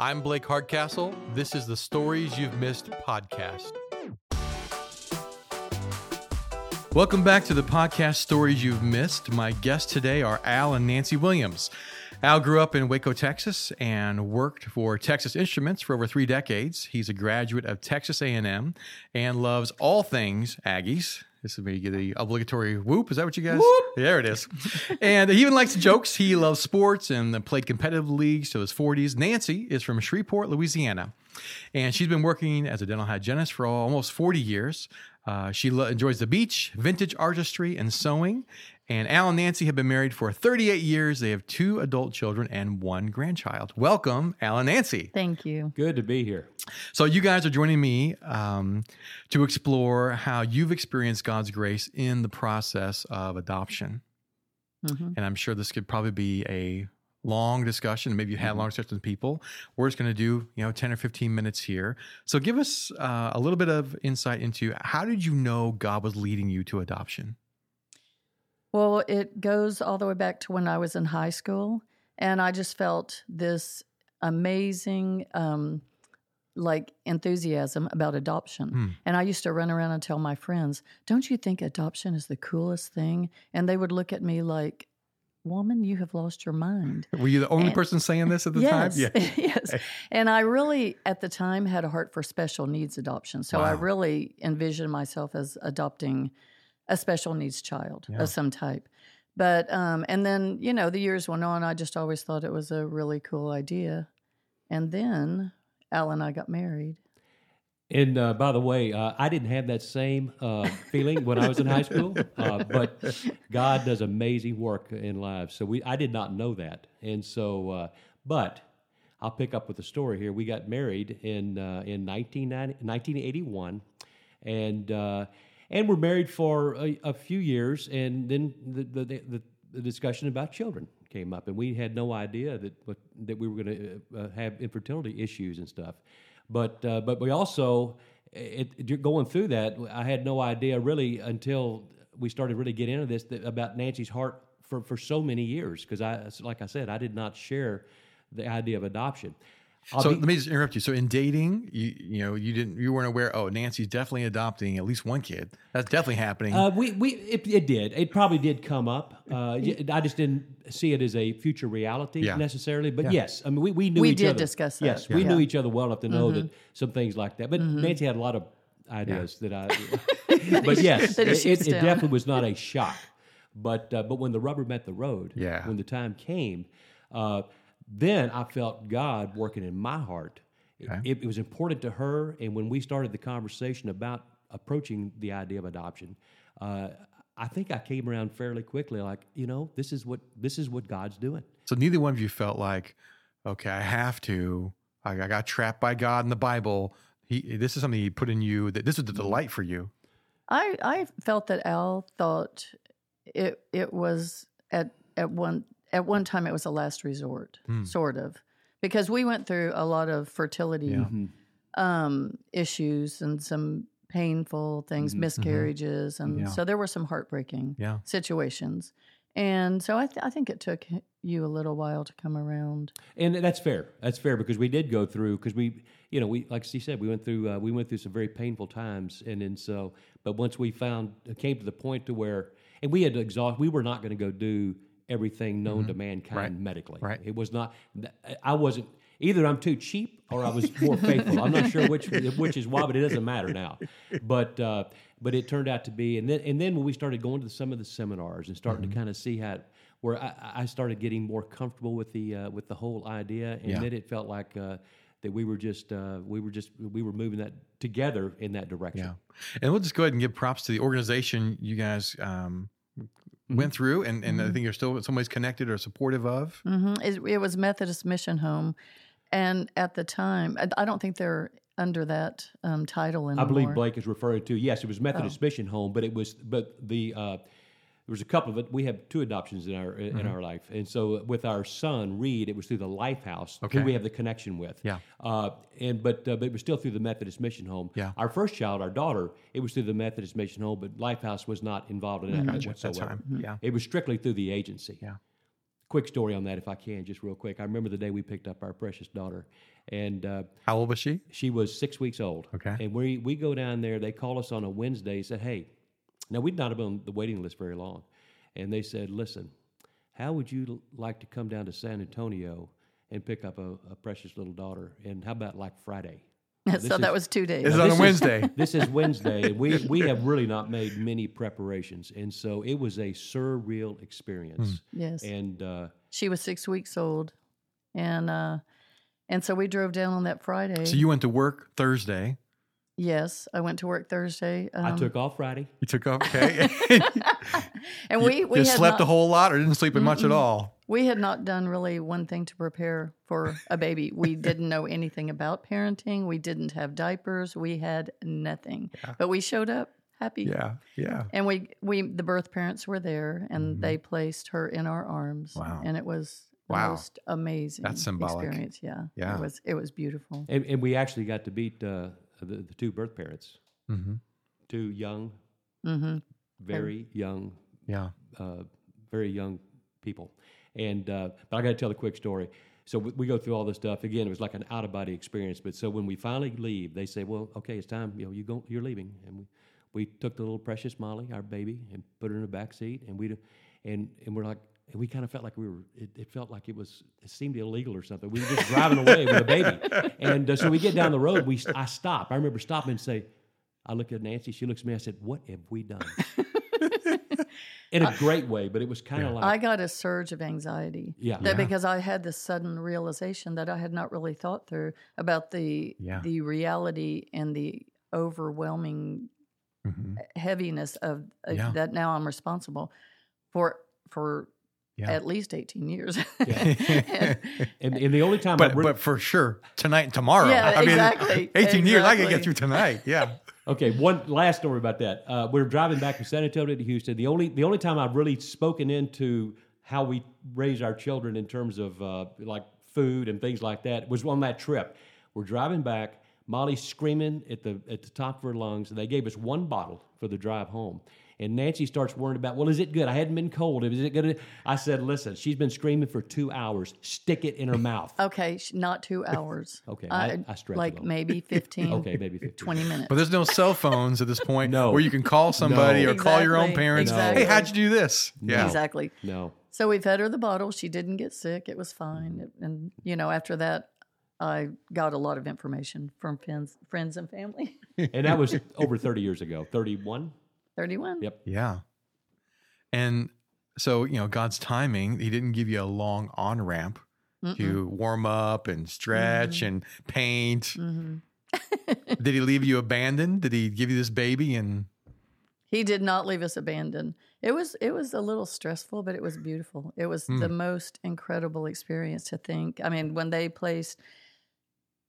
I'm Blake Hardcastle. This is the Stories You've Missed podcast. Welcome back to the podcast Stories You've Missed. My guests today are Al and Nancy Williams. Al grew up in Waco, Texas, and worked for Texas Instruments for over three decades. He's a graduate of Texas A&M and loves all things Aggies. This would be the obligatory whoop. Is that what you guys? Whoop. There it is. and he even likes jokes. He loves sports and played competitive leagues to his 40s. Nancy is from Shreveport, Louisiana, and she's been working as a dental hygienist for almost 40 years. Uh, she lo- enjoys the beach, vintage artistry, and sewing. And Al and Nancy have been married for 38 years. They have two adult children and one grandchild. Welcome, Al and Nancy. Thank you. Good to be here. So, you guys are joining me um, to explore how you've experienced God's grace in the process of adoption. Mhm. And I'm sure this could probably be a long discussion. Maybe you had long discussions with people. We're just going to do, you know, 10 or 15 minutes here. So, give us uh, a little bit of insight into how did you know God was leading you to adoption? Well, it goes all the way back to when I was in high school, and I just felt this amazing, um, like enthusiasm about adoption. Hmm. And I used to run around and tell my friends, "Don't you think adoption is the coolest thing?" And they would look at me like, "Woman, you have lost your mind." Were you the only And- person saying this at the yes, time? yes. And I really, at the time, had a heart for special needs adoption. So I really envisioned myself as adopting a special needs child Yeah. of some type. But um, and then you know the years went on. I just always thought it was a really cool idea. And then Al and I got married. And uh, by the way, uh, I didn't have that same uh, feeling when I was in high school, uh, but God does amazing work in lives. So we, I did not know that, and so, uh, but I'll pick up with the story here. We got married in uh, in 1981, and and we're married for a, a few years, and then the the, the the discussion about children came up, and we had no idea that that we were going to have infertility issues and stuff. But uh, but we also it, going through that, I had no idea really until we started really getting into this that, about Nancy's heart for, for so many years because I like I said I did not share the idea of adoption. I'll So be- let me just interrupt you. So in dating, you you know you didn't you weren't aware. Oh, Nancy's definitely adopting at least one kid. That's definitely happening. Uh, we we it, it did. It probably did come up. Uh, y- I just didn't see it as a future reality Yeah. necessarily. But Yeah. yes, I mean we, we knew We each did other. discuss that. Yes, we Yeah. knew each other well enough to know that some things like that. But Nancy had a lot of ideas that I. but yes, it, it, it definitely was not a shock. But uh, but when the rubber met the road, Yeah. when the time came, uh, then I felt God working in my heart. Okay. It, it was important to her, and when we started the conversation about approaching the idea of adoption, uh, I think I came around fairly quickly. Like you know, this is what this is what God's doing. so neither one of you felt like, okay, I have to. I, I got trapped by God in the Bible. He this is something He put in you. That this is the delight for you. I I felt that Al thought it it was at at one at one time it was a last resort, Hmm. sort of, because we went through a lot of fertility Yeah. um, issues and some painful things, miscarriages, and Mm-hmm. Yeah. so there were some heartbreaking Yeah. situations. And so I, th- I think it took you a little while to come around. And that's fair. That's fair because we did go through because we, you know, we like she said, we went through uh, we went through some very painful times, and then so, but once we found came to the point to where, and we had to exhaust, we were not going to go do everything known to mankind Mm-hmm. Right. medically. Right. It was not. I wasn't either. I'm too cheap, or I was more faithful. I'm not sure which which is why, but it doesn't matter now. But uh, but it turned out to be, and then and then when we started going to some of the seminars and starting Mm-hmm. to kind of see how where I, I started getting more comfortable with the uh, with the whole idea, and Yeah. then it felt like uh, that we were just uh, we were just we were moving that together in that direction. Yeah. And we'll just go ahead and give props to the organization you guys um, went through, and, and I think you're still in some ways connected or supportive of. hmm It, it was Methodist Mission Home, and at the time, I, I don't think they're under that um, title anymore. I believe Blake is referring to yes, it was Methodist Oh. Mission Home, but it was but the uh, there was a couple of it. We have two adoptions in our in Mm-hmm. our life, and so with our son Reed, it was through the Life House, Okay. who we have the connection with. Yeah. Uh, and but uh, but it was still through the Methodist Mission Home. Yeah. Our first child, our daughter, it was through the Methodist Mission Home, but Life House was not involved in that Gotcha. At that whatsoever. time. Yeah. It was strictly through the agency. Yeah. quick story on that, if I can, just real quick. I remember the day we picked up our precious daughter, and uh, How old was she? she was six weeks old. Okay. And we we go down there. They call us on a Wednesday. and Said, "Hey, now we'd not have been on the waiting list very long," and they said, "Listen, how would you like to come down to San Antonio and pick up a, a precious little daughter? And how about like Friday?" so This that is- was two days. Is it on a This is- Wednesday? This is Wednesday. and we we have really not made many preparations, and so it was a surreal experience. yes. And uh, she was six weeks old. And uh and so we drove down on that Friday. So you went to work Thursday. Yes, I went to work Thursday. I um, took off Friday. You took off, okay? and we we you had slept not, a whole lot or didn't sleep much at all? we had not done really one thing to prepare for a baby. we didn't know anything about parenting. We didn't have diapers. We had nothing. But we showed up happy. Yeah, yeah. And we we the birth parents were there and they placed her in our arms. Wow. And it was Wow. most amazing That's symbolic. experience. Yeah. Yeah. It was it was beautiful. And, and we actually got to meet uh, the, the two birth parents, hmm two young, hmm very young, Yeah. uh, very young people. And uh, but I got to tell a quick story. So we, we go through all this stuff again. It was like an out of body experience. But so when we finally leave, they say, "Well, okay, it's time. You know, you go. You're leaving." And we we took the little precious Molly, our baby, and put her in the back seat, and we and and we're like. And we kind of felt like we were. It, it felt like it was. It seemed illegal or something. We were just driving away with a baby, and uh, so we get down the road. We I stop. I remember stopping and say, I look at Nancy. She looks at me. I said, "What have we done?" In a great way, but it was kind of like I got a surge of anxiety. Yeah. That Yeah. because I had this sudden realization that I had not really thought through about the Yeah. the reality and the overwhelming hmm heaviness of uh, Yeah. that now I'm responsible for for Yeah. at least 18 years. and, and the only time But I really, but for sure tonight and tomorrow. Yeah, I mean, exactly, 18 years, I can get through tonight. Yeah. okay, one last story about that. Uh, we are driving back from San Antonio to Houston. The only the only time I've really spoken into how we raise our children in terms of uh, like food and things like that was on that trip. We're driving back. Molly's screaming at the at the top of her lungs. And they gave us one bottle for the drive home. And Nancy starts worrying about, well, is it good? I hadn't been cold. Is it good? I said, listen, she's been screaming for two hours. Stick it in her mouth. okay, not 2 hours. Okay, Uh, I- I stretch like little. maybe 15 Okay, maybe 15. 20 minutes. But there's no cell phones at this point No. where you can call somebody No. or call your own parents. exactly. Hey, how'd you do this? Yeah. Exactly. No. So we fed her the bottle. She didn't get sick. It was fine. It- and you know, after that, I got a lot of information from friends, friends and family. And that was over 30 years ago. 31? Thirty-one. Yep. Yeah. And so, you know, God's timing, He didn't give you a long on ramp to warm up and stretch and paint. hmm Did He leave you abandoned? Did He give you this baby? And He did not leave us abandoned. It was it was a little stressful, but it was beautiful. It was the most incredible experience to think. I mean, when they placed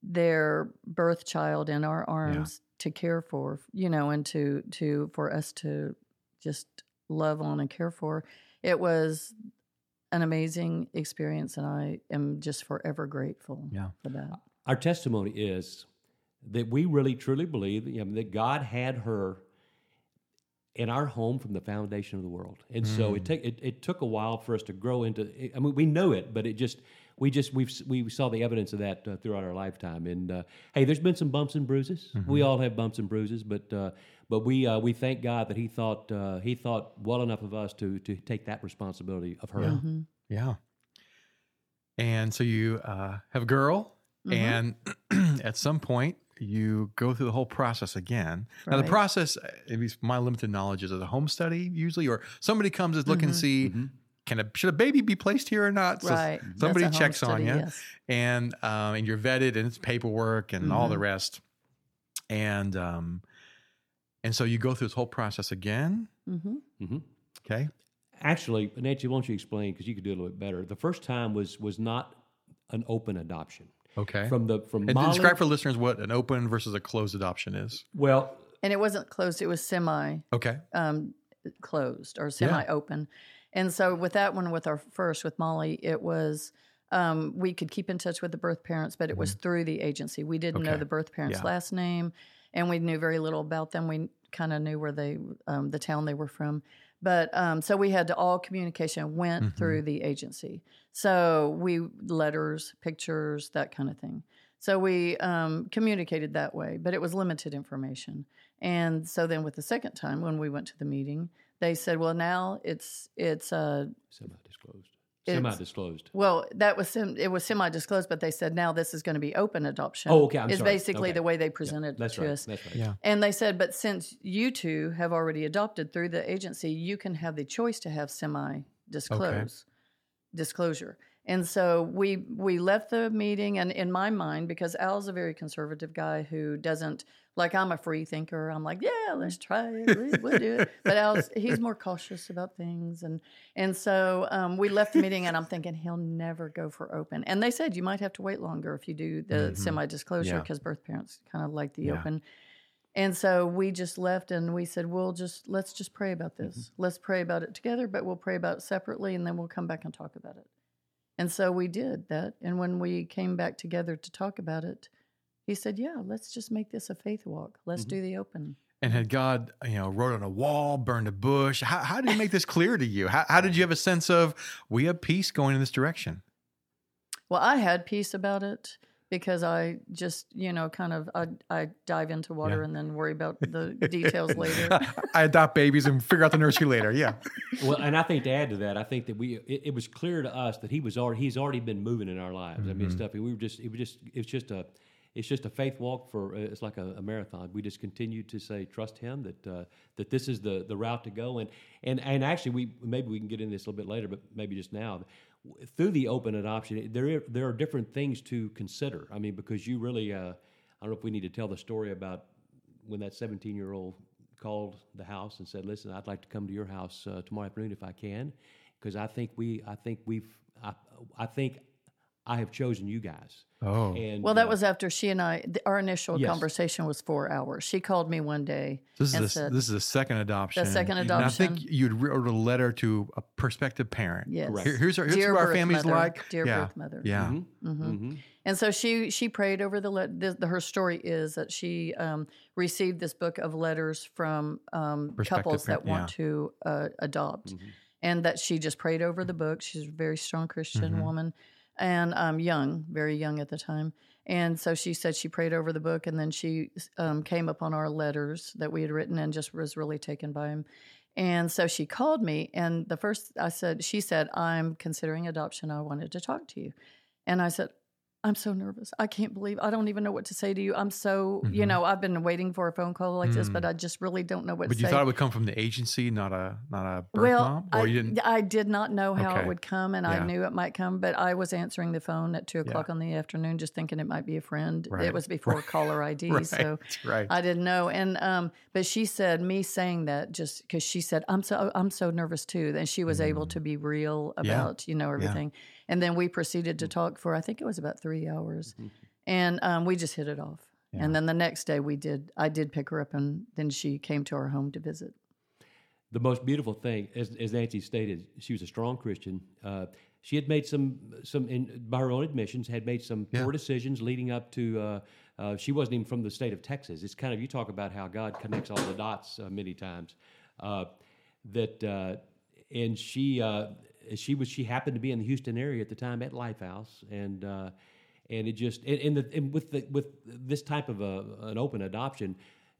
their birth child in our arms to care for, you know, and to to for us to just love on and care for, it was an amazing experience, and I am just forever grateful Yeah. for that. Our testimony is that we really truly believe you know, that God had her in our home from the foundation of the world. And so it, mm. take, it, it took a while for us to grow into I mean we know it, but it just we just we've we saw the evidence of that uh, throughout our lifetime. And uh, hey, there's been some bumps and bruises. We all have bumps and bruises, but uh, but we uh, we thank God that he thought uh, he thought well enough of us to to take that responsibility of her. yeah. And so you uh, have a girl, and at some point, you go through the whole process again. Now, the process, at least my limited knowledge, is a home study usually, or somebody comes to look and see can a, should a baby be placed here or not? So Right. Somebody a home checks on you, yes. and um, and you're vetted, and it's paperwork and all the Mm-hmm. rest, and um, and so you go through this whole process again. hmm hmm Okay. Actually, Nancy, why don't you explain because you could do it a little bit better. The first time was was not an open adoption Okay. from the from and Molly. describe for listeners what an open versus a closed adoption is. well, And it wasn't closed; it was semi Okay. um, closed or semi open. And so with that one, with our first with Molly, it was um, we could keep in touch with the birth parents, but it was through the agency. We didn't know Mm-hmm. The birth parents' Yeah. last name, and we knew very little about them. We kind of knew where they, um, the town they were from. But um, so we had to all communication went Mhm. through the agency. So we letters, pictures, that kind of thing. So we um, communicated that way, but it was limited information. And so then with the second time when we went to the meeting, they said, "Well, now it's it's uh, Semi-disclosed. Semi-disclosed. well, that was sem- it was semi-disclosed, but they said now this is going to be open adoption. Oh, okay, I'm is sorry. basically Okay. the way they presented That's to right. us. That's right. Yeah. And they said, but since you two have already adopted through the agency, you can have the choice to have semi-disclose disclosure. And so we we left the meeting, and in my mind, because Al's a very conservative guy who doesn't like I'm a free thinker. I'm like, yeah, let's try it, we, we'll do it. But Al's he's more cautious about things, and and so um, we left the meeting, and I'm thinking he'll never go for open. And they said you might have to wait longer if you do the Mhm. semi-disclosure Yeah. because birth parents kind of like the Yeah. open. And so we just left and we said, we'll just, let's just pray about this. Let's pray about it together, but we'll pray about it separately and then we'll come back and talk about it. And so we did that. And when we came back together to talk about it, he said, yeah, let's just make this a faith walk. Let's Mhm. do the open. And had God, you know, wrote on a wall, burned a bush? How, how did he make this clear to you? How, how did you have a sense of we have peace going in this direction? Well, I had peace about it because I just, you know, kind of, I, I dive into water Yeah. and then worry about the details later. I adopt babies and figure out the nursery later. Yeah. well, and I think to add to that, I think that we it, it was clear to us that he was already he's already been moving in our lives. I mean, Mhm. stuff. We were just it was just it's just a it's just a faith walk for uh, it's like a, a marathon. We just continue to say trust him that uh, that this is the the route to go. And and and actually, we maybe we can get into this a little bit later, but maybe just now. Through the open adoption, there are, there are different things to consider. I mean, because you really, uh, I don't know if we need to tell the story about when that 17 year old called the house and said, "Listen, I'd like to come to your house uh, tomorrow afternoon if I can, because I think we, I think we've, I, I think I have chosen you guys." Oh. And Well, that uh, was after she and I, th- our initial Yes. conversation was four hours. She called me one day This and is a, said, this is a second adoption. The second And I think you'd wrote a letter to a prospective parent. yes. Correct. Here- here's our, here's Dear who our family's mother, like. Dear yeah. birth mother. Yeah. mhm, hmm mhm. And so she she prayed over the, le- the, the her story is that she um, received this book of letters from um, Prospective couples that parent, want to uh, adopt, Mhm. and that she just prayed over the book. She's a very strong Christian Mhm. woman, and um, young, very young at the time. And so she said she prayed over the book, and then she um, came upon our letters that we had written, and just was really taken by him. And so she called me, and the first I said, she said, "I'm considering adoption. I wanted to talk to you." And I said, I'm so nervous. I can't believe I don't even know what to say to you. I'm so, you Mhm. know, I've been waiting for a phone call like this, Mm. but I just really don't know what But to say. But you thought it would come from the agency, not a not a birth well, mom, or I, you didn't. I did not know how Okay. it would come, and Yeah. I knew it might come, but I was answering the phone at two Yeah. o'clock on the afternoon, just thinking it might be a friend. Right. It was before caller ID, right. so right. I didn't know. And um, but she said me saying that just because she said I'm so I'm so nervous too, and she was able Mm. to be real Yeah. about you know everything. And then we proceeded to talk for I think it was about three hours, Mhm. and um, we just hit it off. Yeah. And then the next day we did I did pick her up, and then she came to our home to visit. the most beautiful thing, as, as Nancy stated, she was a strong Christian. Uh, she had made some, some in, by her own admissions, had made some Yeah. poor decisions leading up to. Uh, uh, she wasn't even from the state of Texas. It's kind of you talk about how God connects all the dots uh, many times. Uh, that uh, and she uh, she was she happened to be in the Houston area at the time at Lifehouse and. Uh, and it just and, and, the, and with the with this type of a, an open adoption,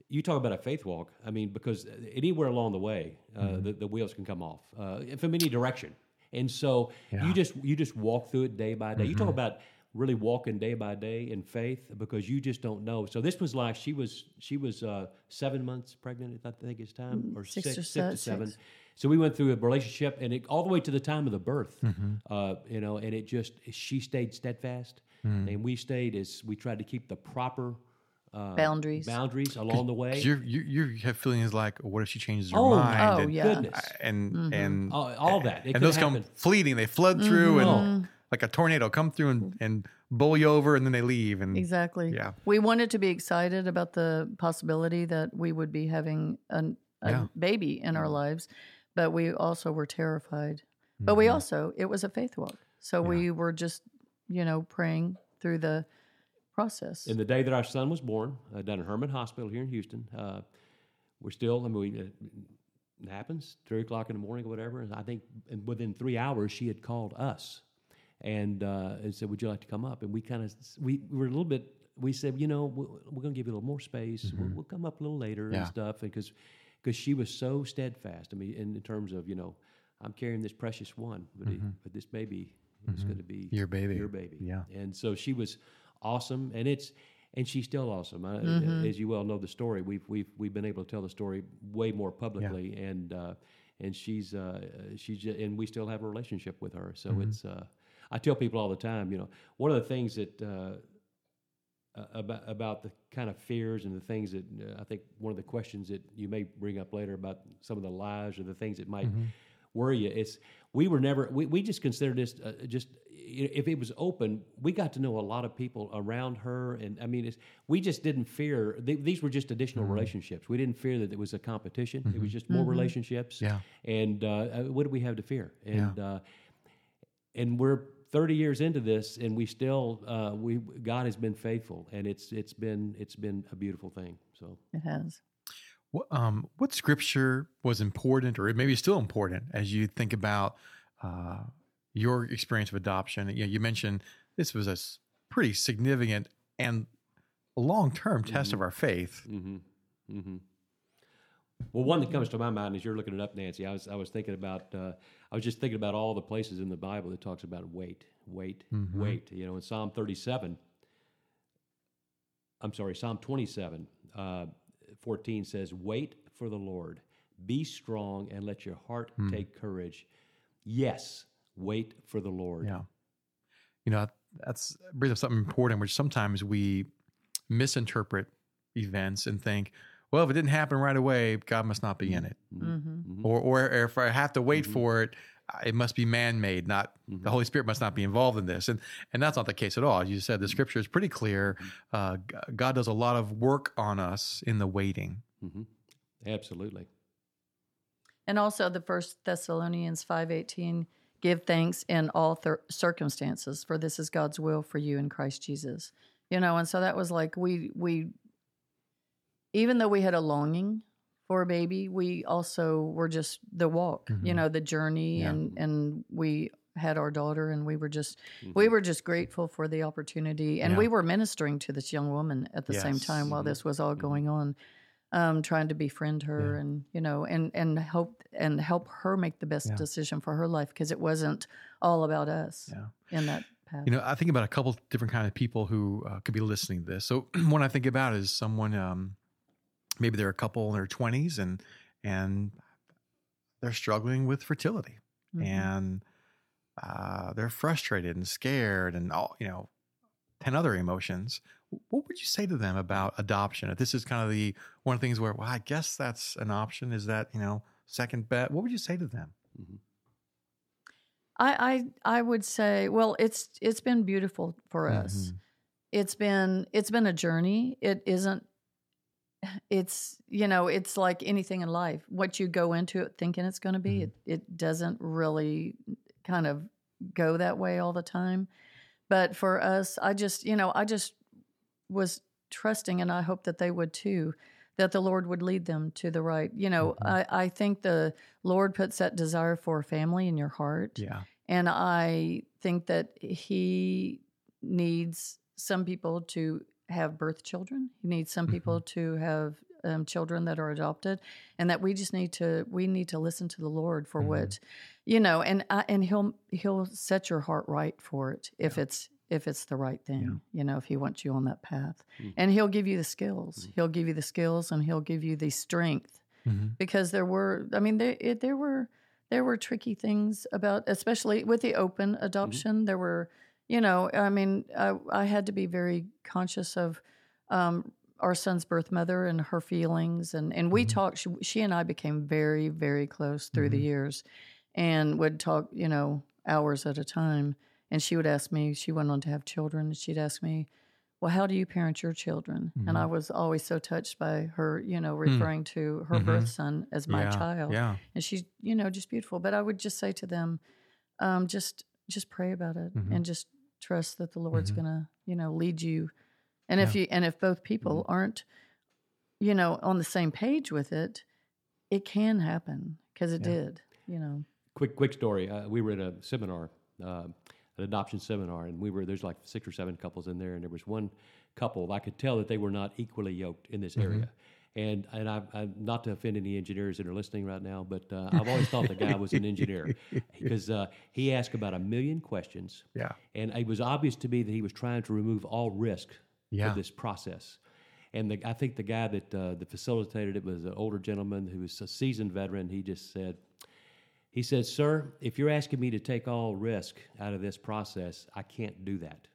you talk about a faith walk. I mean, because anywhere along the way, uh, the, the wheels can come off uh, from any direction, and so Yeah. you just you just walk through it day by day. You talk about really walking day by day in faith because you just don't know. So this was like she was she was uh, seven months pregnant. I think it's time or six six, or six se- to seven. six. So we went through a relationship, and it, all the way to the time of the birth, Mm-hmm. uh, you know, and it just she stayed steadfast, Mm. and we stayed as we tried to keep the proper uh, Boundaries. boundaries along the way. You're, you you have feelings like, what if she changes her Oh, mind? oh, and, yeah. Goodness. and Mhm. and all, all that. It and those come fleeting. They flood through and Mhm. Like a tornado, come through and, and bowl you over, and then they leave. And Exactly. Yeah. We wanted to be excited about the possibility that we would be having an, a Yeah. baby in our lives, but we also were terrified. But we Mhm. also, it was a faith walk. So Yeah. we were just, you know, praying through the process. And the day that our son was born, uh, down at Hermann Hospital here in Houston, uh, we're still. I mean, we, uh, happens three o'clock in the morning or whatever. And I think within three hours she had called us and uh, and said, "Would you like to come up?" And we kind of we, we were a little bit. We said, "You know, we're, we're going to give you a little more space. We'll, we'll come up a little later Yeah. and stuff." Because because she was so steadfast. I mean, in, in terms of you know, I'm carrying this precious one, but it, but this baby is going to be Your baby. your baby. Yeah. And so she was awesome, and it's and she's still awesome. I, Mm-hmm. As you well know the story, we've we've we've been able to tell the story way more publicly, and uh, and she's uh, she's ju- and we still have a relationship with her. So Mm-hmm. it's uh, I tell people all the time, you know, one of the things that. Uh, uh, about about the kind of fears and the things that uh, I think one of the questions that you may bring up later about some of the lies or the things that might Mm-hmm. worry you. It's we were never we, we just considered this uh, just if it was open, we got to know a lot of people around her, and I mean, it's, we just didn't fear. Th- these were just additional Mm-hmm. relationships. We didn't fear that it was a competition. It was just more relationships. Yeah. And uh, uh, what do we have to fear? And uh, and we're 30 years into this, and we still uh, we God has been faithful, and it's it's been it's been a beautiful thing. So It has. What, um, what scripture was important, or maybe still important, as you think about uh, your experience of adoption? You, know, you mentioned this was a pretty significant and long-term test of our faith. Mm-hmm. Mm-hmm. Well, one that comes to my mind as you're looking it up, Nancy. I was I was thinking about uh, I was just thinking about all the places in the Bible that talks about wait, wait, wait. You know, in Psalm 37. I'm sorry, Psalm 27, uh, 14 says, "Wait for the Lord, be strong, and let your heart take courage." Yes, wait for the Lord. Yeah. You know, that's brings up something important, which sometimes we misinterpret events and think, well, if it didn't happen right away, God must not be in it. Mm-hmm. Or, or if I have to wait for it, uh, it must be man-made, not the Holy Spirit must not be involved in this. And and that's not the case at all. As you said, the Scripture is pretty clear. Uh, God does a lot of work on us in the waiting. Absolutely. And also the First Thessalonians five eighteen, give thanks in all thir- circumstances, for this is God's will for you in Christ Jesus. You know, and so that was like we we, even though we had a longing for a baby, we also were just the walk, you Mhm. know, the journey, Yeah. and and we had our daughter, and we were just we were just grateful for the opportunity, and Yeah. we were ministering to this young woman at the same time while this was all going on um, trying to befriend her Yeah. and you know and and help and help her make the best Yeah. decision for her life because it wasn't all about us Yeah. in that path. You know, I think about a couple different kind of people who uh, could be listening to this. So one I think about is someone, um, maybe they're a couple in their twenties and and they're struggling with fertility Mhm. and uh, they're frustrated and scared and all you know, ten other emotions. What would you say to them about adoption? If this is kind of the one of the things where, well, I guess that's an option. Is that you know second bet? What would you say to them? I, I I would say, well, it's it's been beautiful for us. Mhm. It's been it's been a journey. It isn't. It's you know it's like anything in life. What you go into it thinking it's going to be, Mhm. it it doesn't really kind of go that way all the time. But for us, I just you know I just was trusting, and I hope that they would too. That the Lord would lead them to the right. You know, Mhm. I, I think the Lord puts that desire for family in your heart. Yeah. And I think that he needs some people to have birth children. You need some people to have um, children that are adopted, and that we just need to we need to listen to the Lord for Mhm. what you know, and I, and he'll he'll set your heart right for it if it's if it's the right thing. You know, if he wants you on that path, Mhm. and he'll give you the skills. He'll give you the skills, and he'll give you the strength Mhm. because there were i mean there it, there were there were tricky things about especially with the open adoption there were you know i mean i, I had to be very conscious of um, our son's birth mother and her feelings and and we Mhm. talked she, she and i became very very close through the Mhm. years and would talk you know hours at a time and she would ask me she went on to have children and she'd ask me well how do you parent your children and i Mhm. was always so touched by her you know referring to her Mhm. birth son as my yeah. child Yeah. and she's you know just beautiful but i would just say to them um, just just pray about it Mhm. and just trust that the lord's Mhm. gonna you know lead you and if you and if both people aren't you know on the same page with it it can happen because it Yeah. did. You know. Quick, quick story. Uh, we were at a seminar, uh, an adoption seminar, and we were there's like six or seven couples in there, and there was one couple I could tell that they were not equally yoked in this area. And and I, I not to offend any engineers that are listening right now, but uh, I've always thought the guy was an engineer because uh, he asked about a million questions, Yeah. and it was obvious to me that he was trying to remove all risk Yeah. of this process. And the, I think the guy that uh, that facilitated it was an older gentleman who was a seasoned veteran. He just said, he said, "Sir, if you're asking me to take all risk out of this process, I can't do that."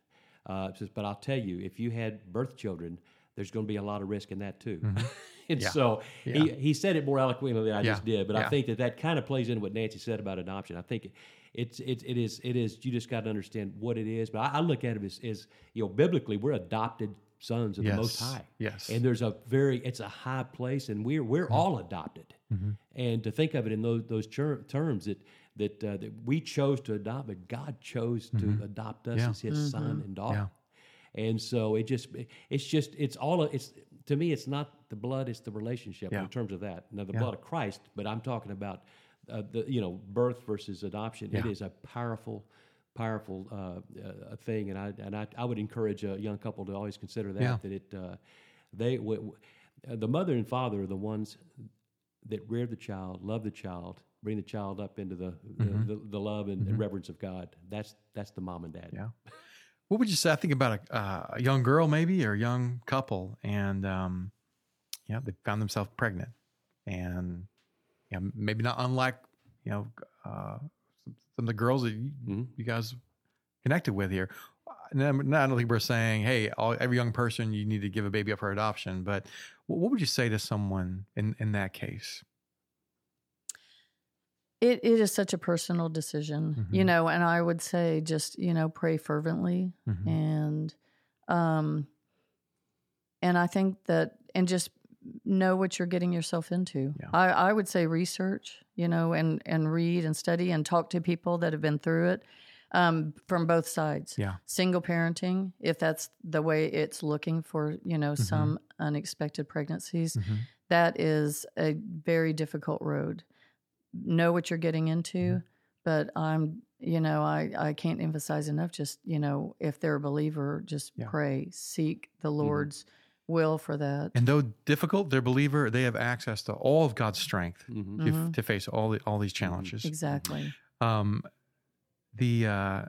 Uh, says, but I'll tell you, if you had birth children, there's going to be a lot of risk in that too. and Mm-hmm. Yeah. so he, he said it more eloquently than I Yeah. just did. But Yeah. I think that that kind of plays into what Nancy said about adoption. I think it's it's it is it is you just got to understand what it is. But I, I look at it as, as you know biblically, we're adopted sons of the Most High. Yes. And there's a very it's a high place, and we're we're all adopted. And to think of it in those those ter- terms that that uh, that we chose to adopt, but God chose to adopt us Yeah. as His son and daughter. And so it just it's just it's all it's to me it's not the blood, it's the relationship Yeah. in terms of that. Now the Yeah. blood of Christ, but I'm talking about uh, the you know birth versus adoption. It Yeah. is a powerful powerful uh, uh, thing, and I and I, I would encourage a young couple to always consider that that it uh, they w- w- the mother and father are the ones that rear the child, love the child, bring the child up into the the, the, the love and, and reverence of God. That's that's the mom and dad. Yeah. What would you say? I think about a, uh, a young girl, maybe, or a young couple, and um, yeah, they found themselves pregnant, and yeah, maybe not unlike you know uh, some of the girls that you, Mhm. you guys connected with here. Now, I don't think we're saying, hey, all, every young person, you need to give a baby up for adoption, but what, what would you say to someone in in that case? It it is such a personal decision, you Mhm. know, and I would say just, you know, pray fervently Mhm. and um and I think that and just know what you're getting yourself into. Yeah. I, I would say research, you know, and and read and study and talk to people that have been through it um, from both sides. Yeah. Single parenting, if that's the way it's looking for, you know, Mm-hmm. some unexpected pregnancies, Mhm. that is a very difficult road. Know what you're getting into, Mm-hmm. but I'm, you know, I, I can't emphasize enough just, you know, if they're a believer, just Yeah. pray, seek the Lord's will for that. And though difficult, they're believer. They have access to all of God's strength Mhm. to, Mhm. to face all the, all these challenges. Exactly. Um, the uh,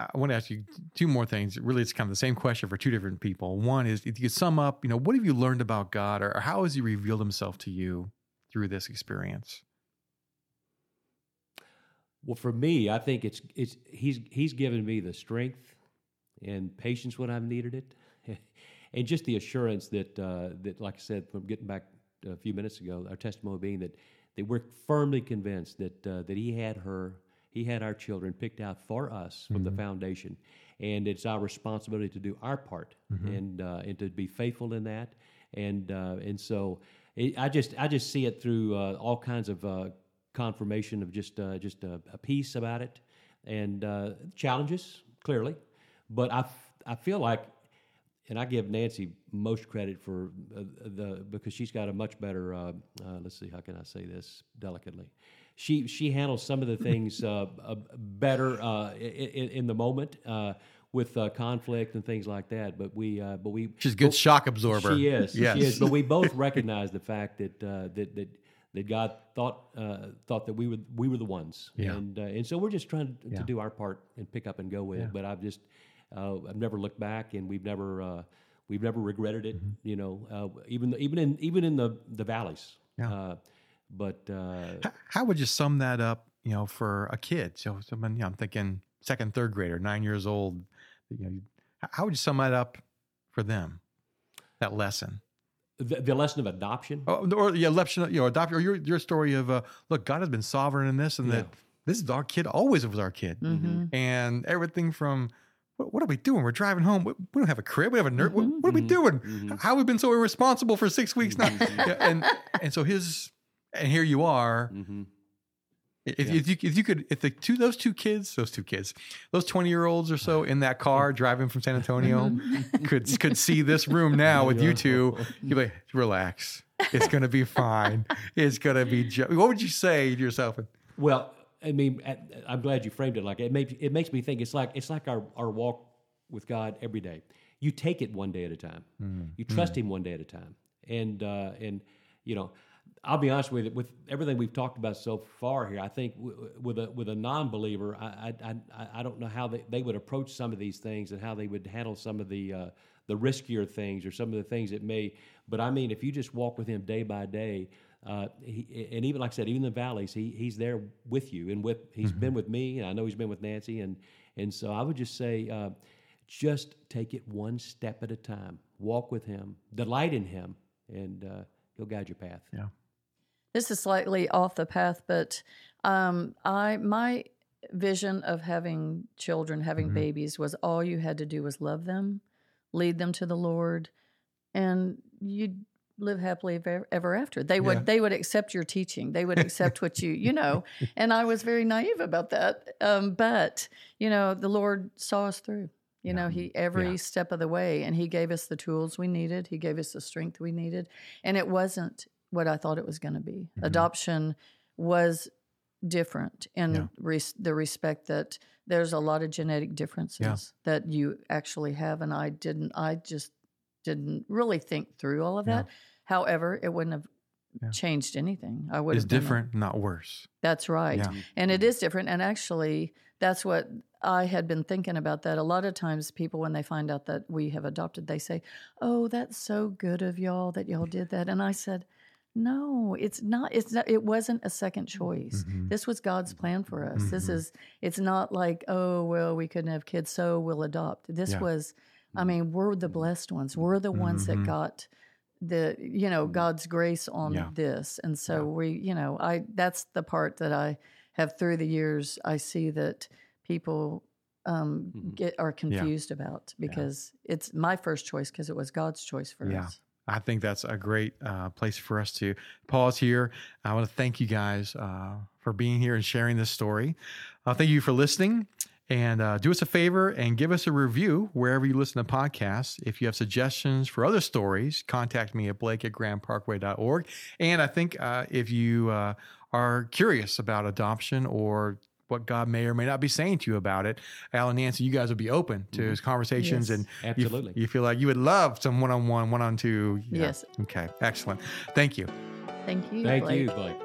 I want to ask you two more things. Really, it's kind of the same question for two different people. One is if you could sum up, you know, what have you learned about God, or how has He revealed Himself to you through this experience? Well, for me, I think it's it's he's he's given me the strength and patience when I've needed it, and just the assurance that uh, that, like I said, from getting back a few minutes ago, our testimony being that that we're firmly convinced that uh, that he had her, he had our children picked out for us from the foundation, and it's our responsibility to do our part and uh, and to be faithful in that, and uh, and so it, I just I just see it through uh, all kinds of uh, confirmation of just uh, just a, a peace about it, and uh, challenges clearly, but I f- I feel like, and I give Nancy most credit for uh, the because she's got a much better. Uh, uh, let's see, how can I say this delicately? She she handles some of the things uh, uh, better uh, in, in the moment. Uh, with uh, conflict and things like that, but we, uh, but we, She's a good shock absorber. she is. Yes. She is. But we both recognize the fact that uh, that that that God thought uh, thought that we were we were the ones, Yeah. and uh, and so we're just trying to, Yeah. to do our part and pick up and go with it. But I've just uh, I've never looked back, and we've never uh, we've never regretted it. Mm-hmm. You know, uh, even even in even in the the valleys. Yeah. Uh, but uh, H- How would you sum that up? You know, for a kid. So, someone, you know, I'm thinking second, third grader, nine years old. You know, how would you sum that up for them? That lesson. The, the lesson of adoption. Oh, or yeah, election, you know, adopt or your your story of uh, look, God has been sovereign in this, and that this is our kid, always was our kid, hmm and everything from what, what are we doing? We're driving home. We, we don't have a crib. We have a nerd. What, what are we Mhm. doing? Mhm. How have we been so irresponsible for six weeks now? Mhm. Yeah, and and so his and here you are, If, if you if you could if the two those two kids those two kids those twenty year olds or so in that car driving from San Antonio mm-hmm. could could see this room now with you two, you'd be like, relax. It's gonna be fine. It's gonna be. What would you say to yourself? Well, I mean, I'm glad you framed it like it. Makes it makes me think it's like it's like our, our walk with God every day. You take it one day at a time. Mm. You trust mm. Him one day at a time, and uh, and you know, I'll be honest with you. With everything we've talked about so far here, I think w- with a with a non-believer, I I, I, I don't know how they, they would approach some of these things and how they would handle some of the uh, the riskier things or some of the things that may. But I mean, if you just walk with Him day by day. Uh, he, and even like I said, even the valleys, he, he's there with you, and with he's been with me, and I know he's been with Nancy, and and so I would just say, uh, just take it one step at a time. Walk with him, delight in him, and uh, he'll guide your path. Yeah. This is slightly off the path, but um, I my vision of having children, having Mm-hmm. babies, was all you had to do was love them, lead them to the Lord, and you'd live happily ever, ever after. They would Yeah. they would accept your teaching. They would accept what you you know. And I was very naive about that, um, but you know the Lord saw us through. You know, he every Yeah. step of the way, and he gave us the tools we needed. He gave us the strength we needed, and it wasn't what I thought it was going to be. Mm-hmm. Adoption was different in Yeah. res- the respect that there's a lot of genetic differences that you actually have, and I didn't. I just didn't really think through all of Yeah. that. However, it wouldn't have Yeah. changed anything. I would It's have done it. different, not worse. That's right. Yeah. And it is different. And actually, that's what I had been thinking about that. A lot of times, people, when they find out that we have adopted, they say, Oh, that's so good of y'all that y'all did that. And I said, no, it's not. It's not. It wasn't a second choice. Mm-hmm. This was God's plan for us. This mm-hmm. is. It's not like, oh well, we couldn't have kids, so we'll adopt. This Yeah. was. I mm-hmm. mean, we're the mm-hmm. blessed ones. We're the ones that got the you know God's grace on Yeah. this, and so we, you know, I that's the part that I have through the years. I see that people um, get are confused about because it's my first choice because it was God's choice for Yeah. us. I think that's a great uh, place for us to pause here. I want to thank you guys uh, for being here and sharing this story. Uh, thank you for listening. And uh, do us a favor and give us a review wherever you listen to podcasts. If you have suggestions for other stories, contact me at blake at grandparkway.org. And I think uh, if you uh, are curious about adoption or what God may or may not be saying to you about it, Al and Nancy, you guys would be open to mm-hmm. his conversations Yes. and you- Absolutely. you, feel like you would love some one on one, one on two. Yes. Okay. Excellent. Thank you. Thank you. Thank Blake. you, Blake.